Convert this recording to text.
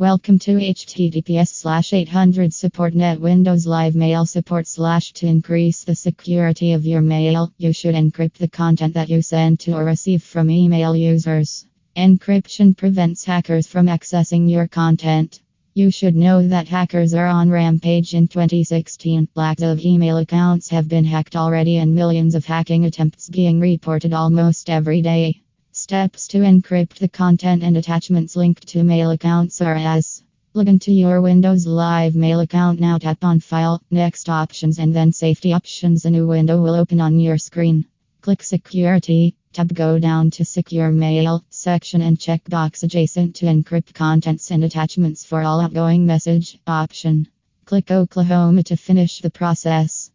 Welcome to https slash 800 supportnet Windows Live Mail Support slash to increase the security of your mail. You should encrypt the content that you send to or receive from email users. Encryption prevents hackers from accessing your content. You should know that hackers are on rampage in 2016. Lakhs of email accounts have been hacked already and millions of hacking attempts being reported almost every day. Steps to encrypt the content and attachments linked to mail accounts are as Log into your Windows Live Mail account now. Tap on File, Next Options, and then Safety Options. A new window will open on your screen. Click Security. Tab go down to Secure Mail section and check box adjacent to encrypt contents and attachments for all outgoing message option. Click Oklahoma to finish the process.